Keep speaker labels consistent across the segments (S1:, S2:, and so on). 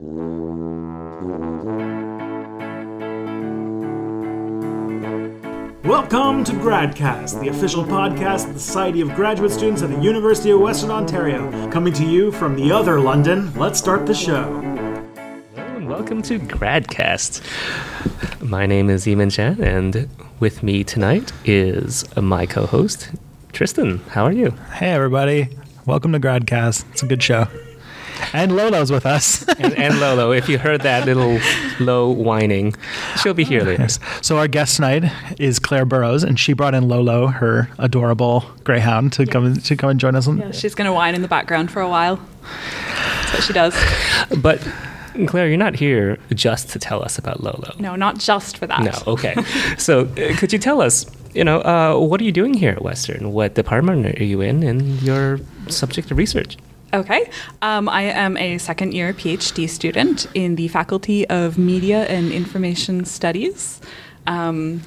S1: Welcome to GradCast, the official podcast of the Society of Graduate Students at the University of Western Ontario. Coming to you from the other London, let's start the show.
S2: Hello and welcome to GradCast. My name is Eamon Chan, and with me tonight is my co host, Tristan. How are you?
S3: Hey, everybody. Welcome to Gradcast. It's a good show. And Lolo's with us.
S2: And, and Lolo, if you heard that little low whining, she'll be here later.
S3: so, our guest tonight is Claire Burrows, and she brought in Lolo, her adorable greyhound, to come to come and join us.
S4: Yeah, she's going to whine in the background for a while. That's what she does.
S2: But Claire, you're not here just to tell us about Lolo.
S4: No, not just for that.
S2: No, okay. so, uh, could you tell us, you know, uh, what are you doing here at Western? What department are you in, and your subject of research?
S4: Okay. Um, I am a second year PhD student in the Faculty of Media and Information Studies. Um,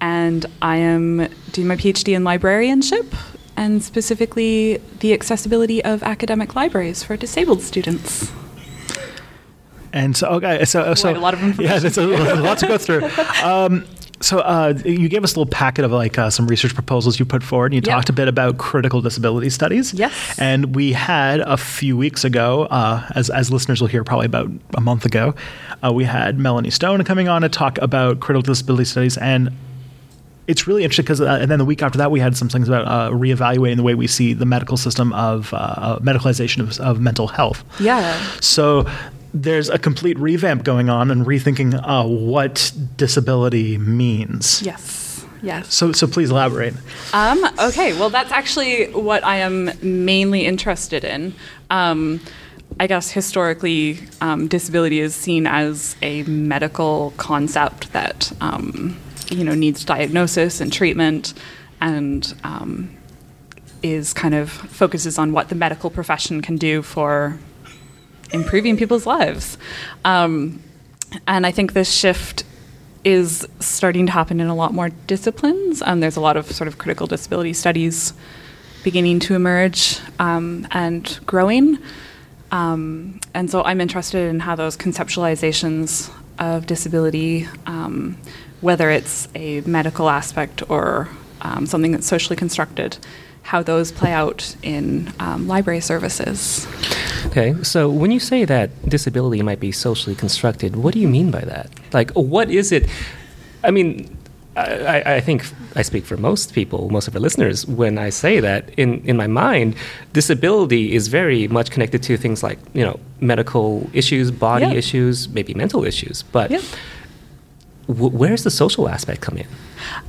S4: and I am doing my PhD in librarianship and specifically the accessibility of academic libraries for disabled students.
S3: And so, okay, so, so
S4: Quite a lot of
S3: yeah, that's a, a lot to go through. Um, so, uh, you gave us a little packet of like uh, some research proposals you put forward. And you
S4: Yeah.
S3: talked a bit about critical disability studies.
S4: Yes.
S3: And we had a few weeks ago, uh, as as listeners will hear, probably about a month ago, uh, we had Melanie Stone coming on to talk about critical disability studies and it's really interesting because, uh, and then the week after that, we had some things about uh, reevaluating the way we see the medical system of uh, medicalization of, of mental health.
S4: Yeah.
S3: So there's a complete revamp going on and rethinking uh, what disability means.
S4: Yes. Yes.
S3: So, so please elaborate.
S4: Um, okay, well, that's actually what I am mainly interested in. Um, I guess historically, um, disability is seen as a medical concept that um, you know needs diagnosis and treatment, and um, is kind of focuses on what the medical profession can do for improving people's lives. Um, and I think this shift is starting to happen in a lot more disciplines. Um, there's a lot of sort of critical disability studies beginning to emerge um, and growing. Um, and so I'm interested in how those conceptualizations of disability, um, whether it's a medical aspect or um, something that's socially constructed, how those play out in um, library services.
S2: Okay, so when you say that disability might be socially constructed, what do you mean by that? Like, what is it? I mean, I, I- think I speak for most people, most of our listeners, when I say that. In, in my mind, disability is very much connected to things like, you know, medical issues, body
S4: Yeah.
S2: issues, maybe mental issues. But
S4: Yeah.
S2: w- where's the social aspect come in?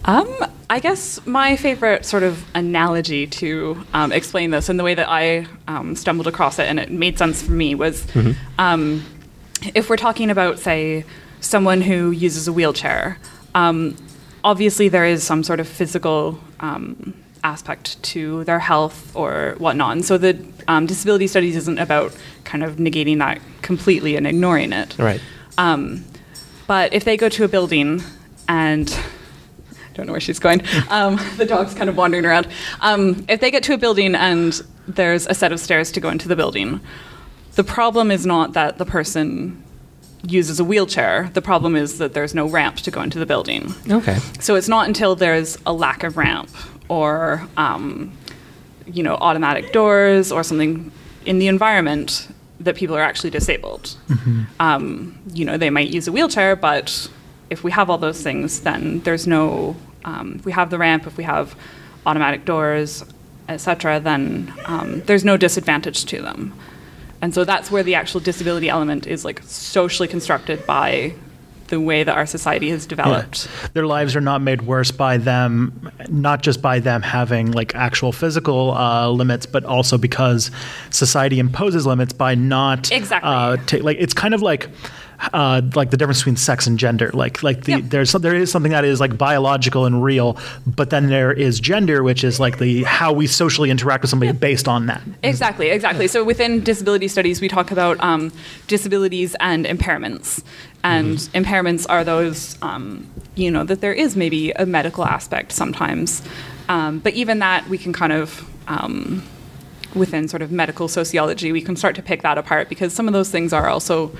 S4: Um, I guess my favorite sort of analogy to um, explain this and the way that I um, stumbled across it and it made sense for me was um, if we're talking about, say, someone who uses a wheelchair, um, obviously there is some sort of physical um, aspect to their health or whatnot. And so the um, disability studies isn't about kind of negating that completely and ignoring it.
S2: Right.
S4: Um, but if they go to a building and don't know where she's going. Um, the dog's kind of wandering around. Um, if they get to a building and there's a set of stairs to go into the building, the problem is not that the person uses a wheelchair. The problem is that there's no ramp to go into the building.
S2: Okay.
S4: So it's not until there's a lack of ramp or, um, you know, automatic doors or something in the environment that people are actually disabled. Um, you know, they might use a wheelchair, but if we have all those things, then there's no. Um, if we have the ramp, if we have automatic doors, etc., then um, there's no disadvantage to them. And so that's where the actual disability element is like socially constructed by the way that our society has developed.
S3: Their lives are not made worse by them, not just by them having like actual physical uh, limits, but also because society imposes limits by not
S4: Exactly.
S3: Uh, like it's kind of like. Uh, like the difference between sex and gender, like like the
S4: Yeah.
S3: there's there is something that is like biological and real, but then there is gender, which is like the how we socially interact with somebody based on that.
S4: Exactly, exactly. So within disability studies, we talk about um, disabilities and impairments. And impairments are those, um, you know, that there is maybe a medical aspect sometimes. Um, but even that, we can kind of, um, within sort of medical sociology, we can start to pick that apart because some of those things are also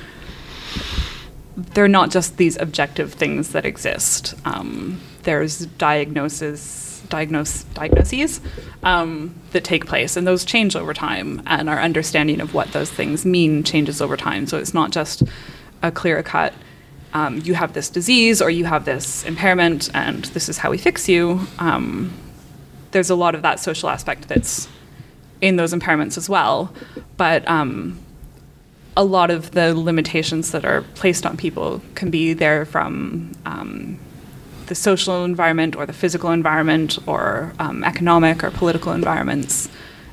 S4: they're not just these objective things that exist. Um, there's diagnosis, diagnose, diagnoses um, that take place, and those change over time, and our understanding of what those things mean changes over time. So it's not just a clear cut. Um, you have this disease or you have this impairment, and this is how we fix you. Um, there's a lot of that social aspect that's in those impairments as well, but um, a lot of the limitations that are placed on people can be there from um, the social environment or the physical environment or um, economic or political environments.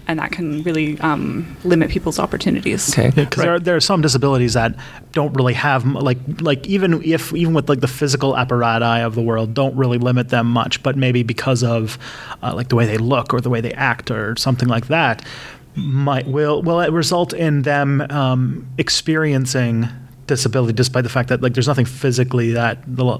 S4: And that can really um, limit people's opportunities.
S2: Okay.
S3: because there, are, there are some disabilities that don't really have like like even if even with like the physical apparatus of the world don't really limit them much, but maybe because of uh, like the way they look or the way they act or something like that might will will it result in them um, experiencing disability despite the fact that like there's nothing physically that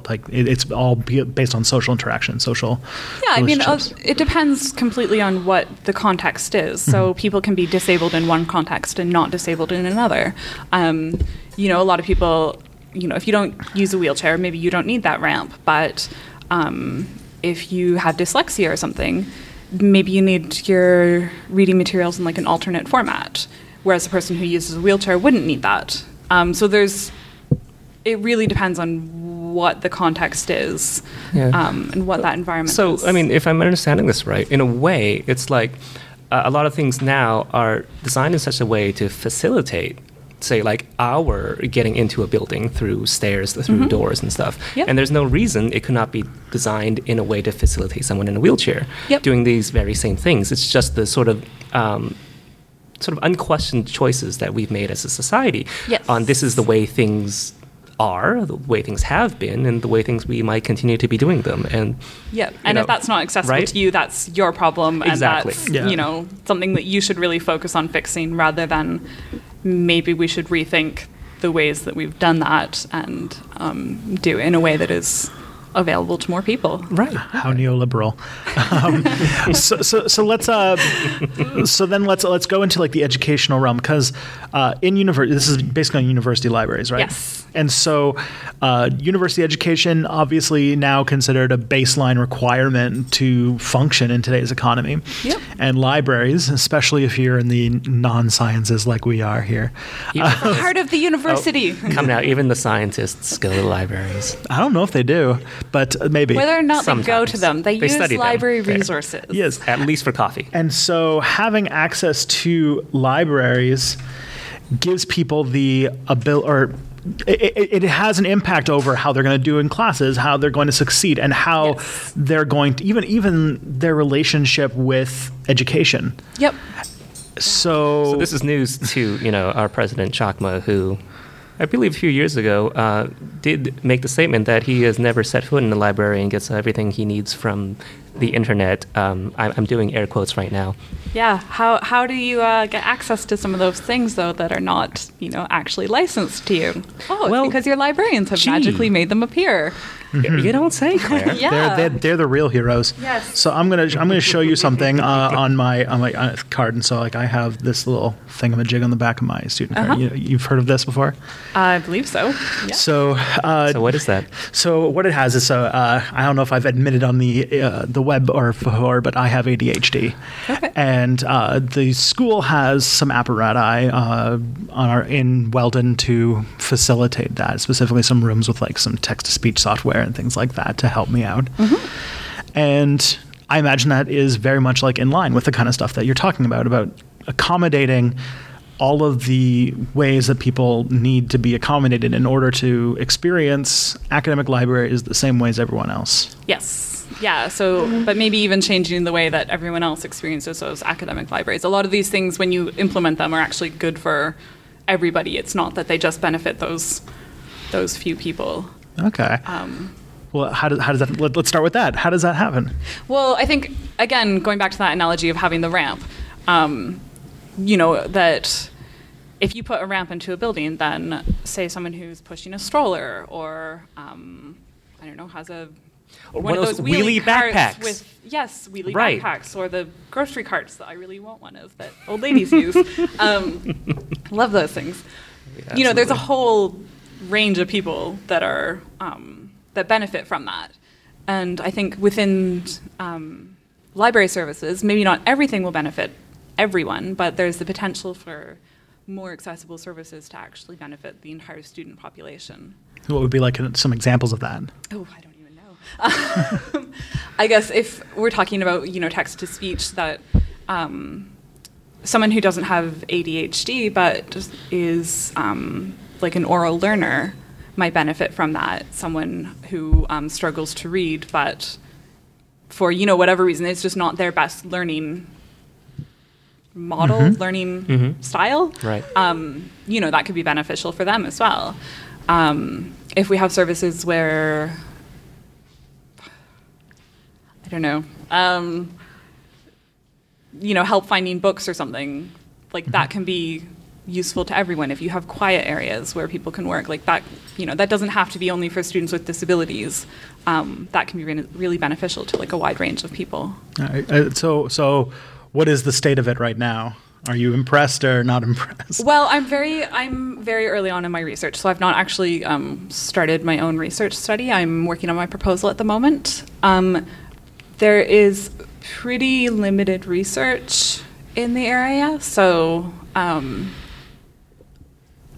S3: like it, it's all based on social interaction social
S4: Yeah, I mean, uh, it depends completely on what the context is. So people can be disabled in one context and not disabled in another. Um, you know, a lot of people, you know, if you don't use a wheelchair, maybe you don't need that ramp. But um, if you have dyslexia or something, maybe you need your reading materials in like an alternate format, whereas the person who uses a wheelchair wouldn't need that. Um, so there's, it really depends on what the context is
S2: Yeah.
S4: um, and what that environment
S2: So,
S4: is.
S2: I mean, if I'm understanding this right, in a way, it's like uh, a lot of things now are designed in such a way to facilitate, say, like our getting into a building through stairs, through doors and stuff.
S4: Mm-hmm. Yep.
S2: And there's no reason it could not be designed in a way to facilitate someone in a wheelchair
S4: Yep.
S2: doing these very same things. It's just the sort of um, sort of unquestioned choices that we've made as a society
S4: Yes.
S2: on this is the way things are, the way things have been, and the way things we might continue to be doing them. And
S4: Yeah, and
S2: know,
S4: if that's not accessible
S2: right?
S4: to you, that's your problem, and that's
S3: Yeah.
S4: you know something that you should really focus on fixing, rather than maybe we should rethink the ways that we've done that and um, do it in a way that is available to more people.
S2: right,
S3: how neoliberal. Um, so, so, so let's uh, so then let's let's go into like the educational realm because uh, in university this is basically on university libraries, right?
S4: Yes.
S3: And so, uh, university education obviously now considered a baseline requirement to function in today's economy.
S4: Yep.
S3: And libraries, especially if you're in the non-sciences like we are here,
S4: The heart of the university.
S2: Come now, even the scientists go to libraries.
S3: I don't know if they do, but maybe.
S4: Whether or not they go to them, they,
S2: They
S4: use
S2: study them.
S4: library
S2: Fair.
S4: resources.
S3: yes.
S2: At least for coffee.
S3: And so having access to libraries gives people the ability or it, it, it has an impact over how they're going to do in classes, how they're going to succeed, and how
S4: Yes.
S3: they're going to even even their relationship with education.
S4: Yep.
S3: So,
S2: So this is news to you know our president Chakma, who I believe a few years ago uh, did make the statement that he has never set foot in the library and gets everything he needs from the internet. Um, I'm, I'm doing air quotes right now.
S4: Yeah. How how do you uh, get access to some of those things though that are not you know actually licensed to you? Oh, it's
S2: Well,
S4: because your librarians have
S2: gee.
S4: magically made them appear.
S2: You don't say, Claire.
S4: Yeah.
S3: they're, they're, they're the real heroes.
S4: Yes.
S3: So I'm gonna I'm gonna show you something uh, on my on my uh, card, and so like I have this little thingamajig on the jig on the back of my student
S4: Uh-huh.
S3: card. You, you've heard of this before?
S4: I believe so. Yeah.
S3: So uh,
S2: So what is that?
S3: So what it has is so uh, I don't know if I've admitted on the uh, the web or before, but I have ADHD,
S4: Okay.
S3: and uh, the school has some apparatus uh, on our in Weldon to facilitate that. Specifically, some rooms with like some text to speech software and things like that to help me out. And I imagine that is very much like in line with the kind of stuff that you're talking about about accommodating all of the ways that people need to be accommodated in order to experience academic libraries the same way as everyone else.
S4: Yes. Yeah. So, but maybe even changing the way that everyone else experiences those academic libraries. A lot of these things, when you implement them, are actually good for everybody. It's not that they just benefit those those few people.
S3: Okay.
S4: Um,
S3: well, how does, how does that, let, let's start with that. How does that happen?
S4: Well, I think again, going back to that analogy of having the ramp, um, you know that if you put a ramp into a building, then say someone who's pushing a stroller or um, I don't know has a
S2: Or
S4: one
S2: one
S4: of those
S2: wheelie
S4: carts
S2: backpacks.
S4: with yes wheelie
S2: Right.
S4: backpacks or the grocery carts that I really want one of that old ladies use. Um, love those things. You know, there's a whole range of people that are um, that benefit from that. And I think within um, library services, maybe not everything will benefit everyone, but there's the potential for more accessible services to actually benefit the entire student population.
S3: What would be like some examples of that?
S4: Oh, I don't even know. I guess if we're talking about you know text to speech, that um, someone who doesn't have ADHD but just is um, like an oral learner might benefit from that. Someone who um, struggles to read but for you know whatever reason it's just not their best learning model
S3: Mm-hmm.
S4: learning
S2: Mhm.
S4: style
S2: Right.
S4: um, you know that could be beneficial for them as well um, if we have services where i don't know um, you know help finding books or something like that can be useful to everyone if you have quiet areas where people can work like that you know that doesn't have to be only for students with disabilities um, that can be re- really beneficial to like a wide range of people
S3: uh, so, so what is the state of it right now? Are you impressed or not impressed?
S4: Well, I'm very I'm very early on in my research, so I've not actually um, started my own research study. I'm working on my proposal at the moment. Um, there is pretty limited research in the area, so um,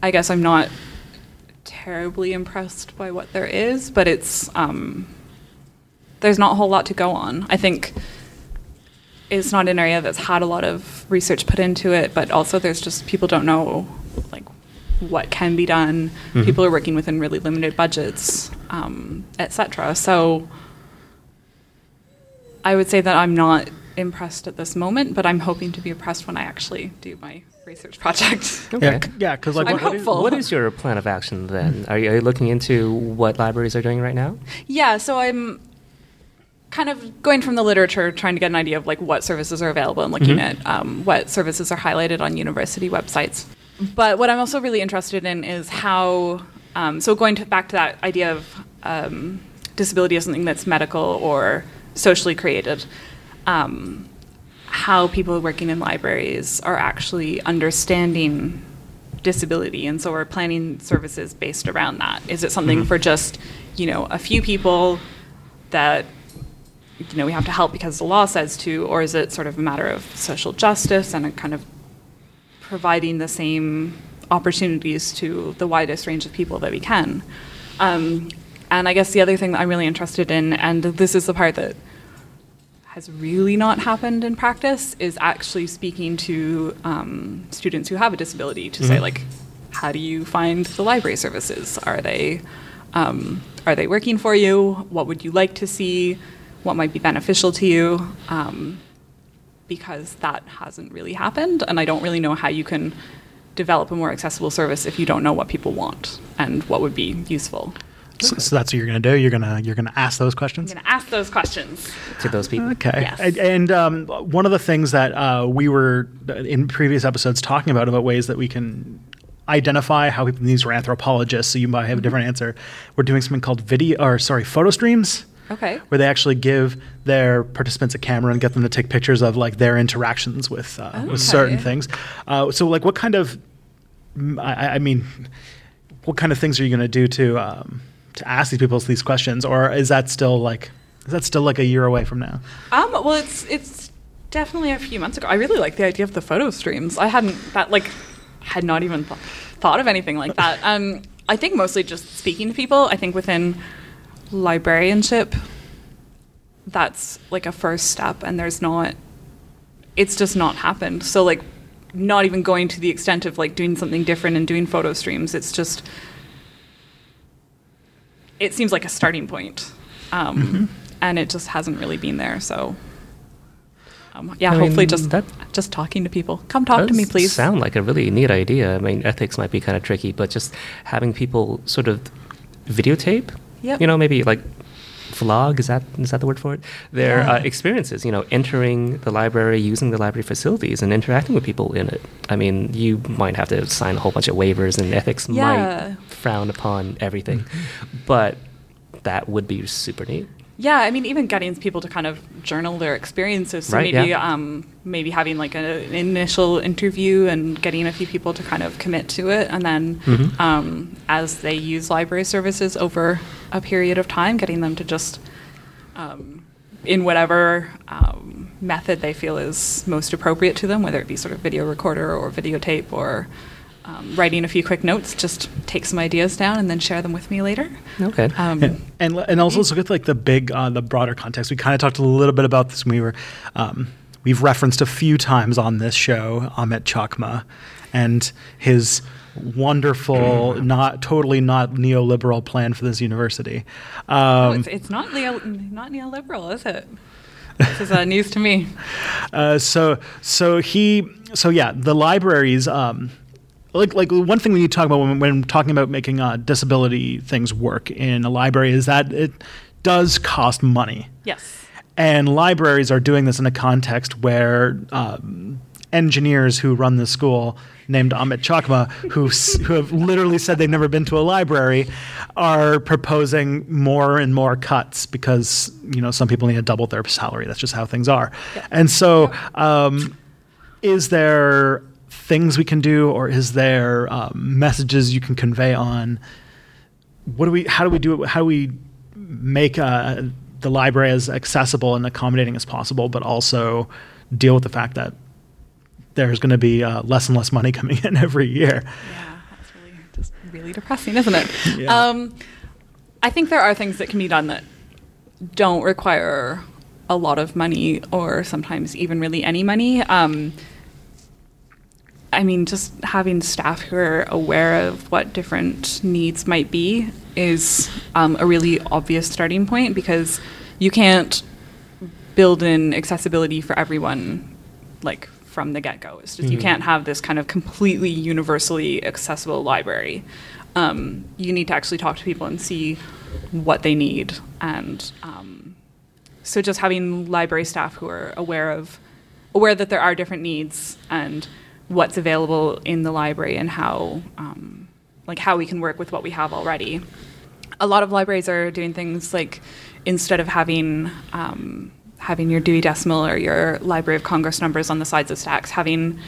S4: I guess I'm not terribly impressed by what there is, but it's um, there's not a whole lot to go on. I think it's not an area that's had a lot of research put into it, but also there's just people don't know like what can be done.
S2: Mhm.
S4: People are working within really limited budgets, um, etc. So I would say that I'm not impressed at this moment, but I'm hoping to be impressed when I actually do my research project.
S2: Okay.
S3: Yeah, c- yeah, because like
S4: I'm
S3: what-
S2: What is-
S4: hopeful.
S2: what is your plan of action then? Are you, are you looking into what libraries are doing right now?
S4: Yeah, so I'm kind of going from the literature, trying to get an idea of like what services are available and looking
S2: Mhm.
S4: at um, what services are highlighted on university websites. But what I'm also really interested in is how. Um, so going to, back to that idea of um, disability as something that's medical or socially created. Um, how people working in libraries are actually understanding disability and so we're planning services based around that is it something
S2: Mhm.
S4: for just you know a few people that you know we have to help because the law says to or is it sort of a matter of social justice and a kind of providing the same opportunities to the widest range of people that we can? Um, and i guess the other thing that i'm really interested in and this is the part that has really not happened in practice is actually speaking to um, students who have a disability to say
S2: Mhm.
S4: like how do you find the library services? Are they um, are they working for you? What would you like to see what might be beneficial to you um, because that hasn't really happened and i don't really know how you can develop a more accessible service if you don't know what people want and what would be useful
S3: so, so that's what you're going to do. You're gonna you're gonna ask those
S4: i'm
S3: questions.
S4: going to ask those questions
S2: To those people?
S3: Okay.
S4: Yes.
S3: And, and um, one of the things that uh, we were uh, in previous episodes talking about about ways that we can identify how people these were anthropologists, so you might have a different answer. We're doing something called video or sorry, photo streams.
S4: Okay
S3: Where they actually give their participants a camera and get them to take pictures of like their interactions with uh,
S4: Okay.
S3: with certain things. Uh, so like, what kind of, I, I mean, what kind of things are you going to do to um, to ask these people these questions, or is that still like is that still like a year away from now?
S4: Um, well, it's it's definitely a few months ago. I really like the idea of the photo streams. I hadn't that like had not even th- thought of anything like that. Um, I think mostly just speaking to people. I think within librarianship, that's like a first step, and there's not. It's just not happened. So like, not even going to the extent of like doing something different and doing photo streams. It's just. It seems like a starting point. Um, and it just hasn't really been there. So, um, yeah,
S2: I mean,
S4: hopefully just
S2: that-
S4: just talking to people. Come talk to me, please.
S2: Sound like a really neat idea. I mean, ethics might be kind of tricky, but just having people sort of videotape,
S4: Yep.
S2: you know, maybe like vlog is that is that the word for it? Their
S3: Yeah.
S2: uh, experiences, you know, entering the library, using the library facilities, and interacting with people in it. I mean, you might have to sign a whole bunch of waivers, and ethics
S4: Yeah.
S2: might frown upon everything, but that would be super neat.
S4: Yeah, I mean, even getting people to kind of journal their experiences. So
S2: Right,
S4: maybe,
S2: yeah.
S4: um, maybe having like a, an initial interview and getting a few people to kind of commit to it, and then
S2: Mm-hmm.
S4: um, as they use library services over a period of time, getting them to just um, in whatever um, method they feel is most appropriate to them, whether it be sort of video recorder or videotape or um, writing a few quick notes, just take some ideas down and then share them with me later.
S2: Okay.
S4: Um,
S3: Yeah. And and also let's look at like the big uh, the broader context. We kind of talked a little bit about this when we were um, we've referenced a few times on this show Amit Chakma and his wonderful, not totally not neoliberal plan for this university.
S4: Oh,
S3: Um,
S4: it's, it's not neo, not neoliberal, is it? This is uh, news to me.
S3: Uh, so so he so yeah the libraries um, like like one thing we need to talk about when, when talking about making uh, disability things work in a library is that it does cost money
S4: Yes.
S3: and libraries are doing this in a context where um, engineers who run the school named Amit Chakma, who, who have literally said they've never been to a library, are proposing more and more cuts because you know some people need to double their salary. That's just how things are. And so, um, is there things we can do, or is there um, messages you can convey on? What do we? How do we do it? How do we make uh, the library as accessible and accommodating as possible, but also deal with the fact that there's going to be uh, less and less money coming in every year.
S4: Yeah, that's really just really depressing, isn't it?
S3: Yeah.
S4: Um, I think there are things that can be done that don't require a lot of money or sometimes even really any money. Um, I mean, just having staff who are aware of what different needs might be is um, a really obvious starting point because you can't build in accessibility for everyone like from the get-go. It's just you can't have this kind of completely universally accessible library. Um, you need to actually talk to people and see what they need and um, so just having library staff who are aware of aware that there are different needs and what's available in the library and how um, like how we can work with what we have already a lot of libraries are doing things like instead of having um, having your Dewey Decimal or your Library of Congress numbers on the sides of stacks, having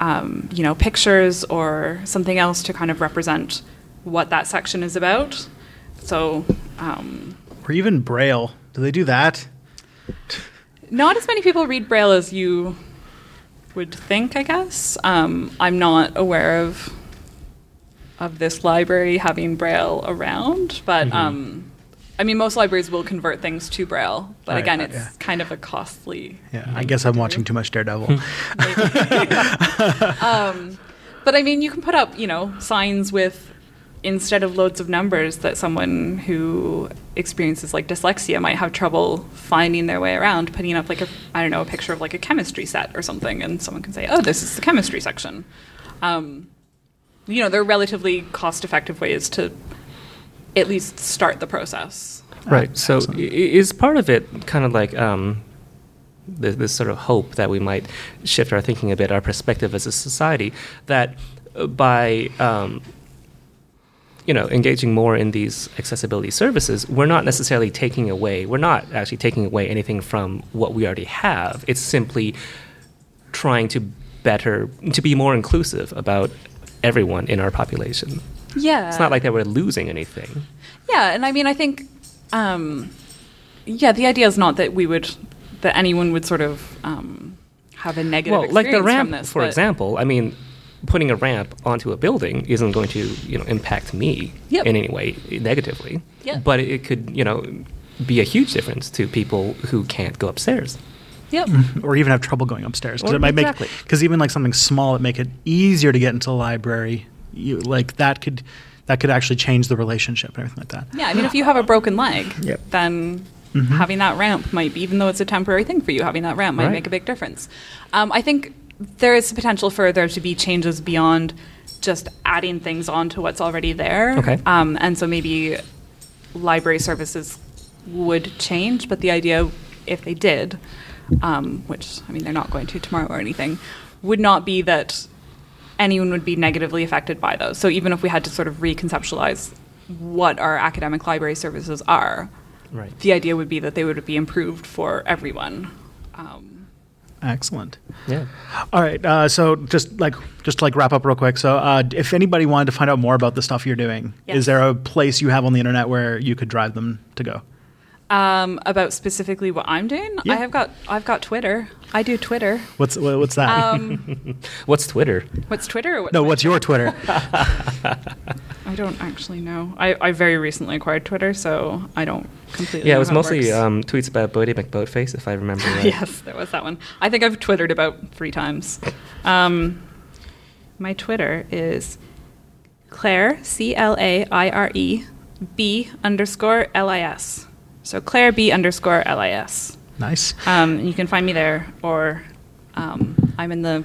S4: um, you know pictures or something else to kind of represent what that section is about. So um,
S3: Or even Braille. Do they do that?
S4: not as many people read Braille as you would think, I guess. Um, I'm not aware of of this library having Braille around, but um, I mean, most libraries will convert things to Braille. But
S3: Right,
S4: again, it's
S3: yeah.
S4: kind of a costly.
S3: Yeah, I guess I'm watching too much Daredevil.
S4: um, but I mean, you can put up, you know, signs with instead of loads of numbers that someone who experiences like dyslexia might have trouble finding their way around, putting up like a I don't know a picture of like a chemistry set or something, and someone can say, "Oh, this is the chemistry section." Um, you know, they're relatively cost-effective ways to at least start the process.
S2: Right. So i- is part of it kind of like um, this, this sort of hope that we might shift our thinking a bit, our perspective as a society, that uh, by um, you know engaging more in these accessibility services, we're not necessarily taking away. We're not actually taking away anything from what we already have. It's simply trying to better to be more inclusive about everyone in our population.
S4: Yeah,
S2: It's not like that we're losing anything.
S4: Yeah, and I mean, I think, um, yeah, the idea is not that we would, that anyone would sort of um, have a negative
S2: well, like the ramp,
S4: this.
S2: for example. I mean, putting a ramp onto a building isn't going to you know impact me
S4: Yep.
S2: in any way negatively.
S4: Yep.
S2: But it could you know be a huge difference to people who can't go upstairs.
S4: Yep.
S3: or even have trouble going upstairs because it might
S2: exactly.
S3: make because even like something small that make it easier to get into the library you like that could that could actually change the relationship and everything like that
S4: Yeah, I mean, if you have a broken leg,
S3: Yep.
S4: then having that ramp might be, even though it's a temporary thing for you, having that ramp might
S2: Right.
S4: make a big difference. Um, I think there is potential for there to be changes beyond just adding things on to what's already there.
S2: Okay.
S4: Um, and so maybe library services would change, but the idea, if they did, um, which I mean they're not going to tomorrow or anything, would not be that anyone would be negatively affected by those. So even if we had to sort of reconceptualize what our academic library services are,
S2: Right.
S4: the idea would be that they would be improved for everyone. Um,
S3: Excellent.
S2: Yeah.
S3: All right. Uh, so just like just like wrap up real quick. So uh, if anybody wanted to find out more about the stuff you're doing,
S4: Yes.
S3: is there a place you have on the internet where you could drive them to go?
S4: um, about specifically what I'm doing,
S3: Yeah.
S4: I have got I've got Twitter. I do Twitter.
S3: What's wha- what's that?
S4: Um,
S2: What's Twitter?
S4: what's Twitter? Or what's
S3: no,
S4: my
S3: what's your Twitter?
S4: I don't actually know. I, I very recently acquired Twitter, so I don't completely.
S2: Yeah, it was
S4: how
S2: mostly
S4: works.
S2: um, tweets about Boaty McBoatface, if I remember right.
S4: yes, there was that one. I think I've twittered about three times. Um, my Twitter is Claire C L A I R E B underscore L I S. So Claire B underscore L I S.
S3: nice.
S4: Um, you can find me there, or um, I'm in the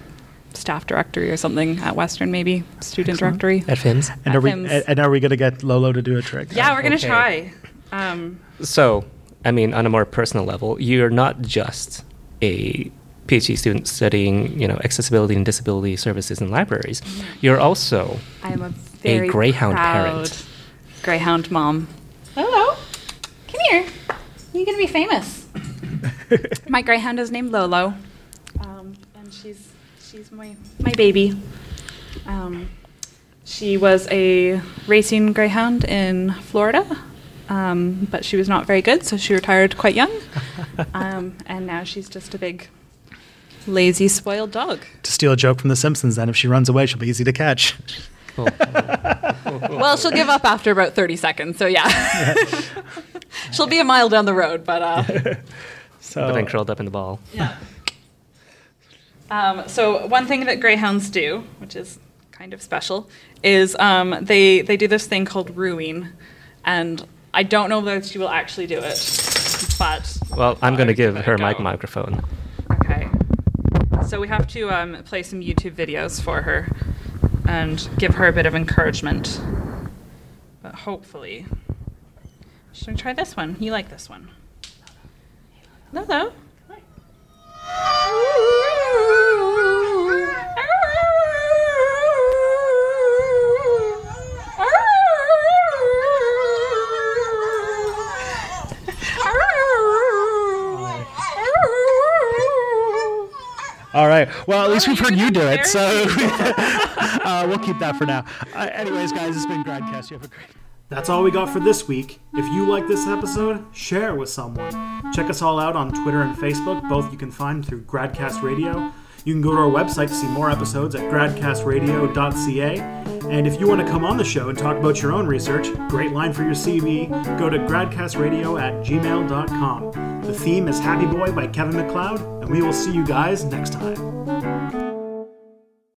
S4: staff directory or something at Western, maybe student
S3: Excellent.
S4: directory.
S2: At Finn's.
S3: And are we and are we gonna get Lolo to do a trick?
S4: Yeah, we're gonna
S2: Okay.
S4: try. Um,
S2: So, I mean, on a more personal level, you're not just a PhD student studying, you know, accessibility and disability services in libraries. You're also
S4: I am a very
S2: Greyhound
S4: proud
S2: parent.
S4: Greyhound mom. Hello, come here. You're gonna be famous. my Greyhound is named Lolo, um, and she's she's my my baby. Um, she was a racing Greyhound in Florida, um, but she was not very good, so she retired quite young. um, and now she's just a big, lazy, spoiled dog.
S3: To steal a joke from The Simpsons, then if she runs away, she'll be easy to catch.
S4: Well, she'll give up after about 30 seconds, so yeah. she'll be a mile down the road, but uh,
S3: So
S2: but then curled up in the ball.
S4: yeah. Um, so one thing that greyhounds do, which is kind of special, is um, they they do this thing called rooing, and I don't know that she will actually do it, but
S2: Well, I'm going to give her mic microphone.
S4: Okay. So we have to um, play some YouTube videos for her and give her a bit of encouragement. But hopefully. Should we try this one? You like this one? Hello.
S3: All right. Well, at least we've heard you do it, so uh, we'll keep that for now. Uh, anyways, guys, it's been Gradcast. You have a great.
S1: That's all we got for this week. If you like this episode, share it with someone. Check us all out on Twitter and Facebook. Both you can find through Gradcast Radio. You can go to our website to see more episodes at gradcastradio.ca. And if you want to come on the show and talk about your own research, great line for your CV, go to gradcastradio at gmail.com. The theme is Happy Boy by Kevin MacLeod, and we will see you guys next time.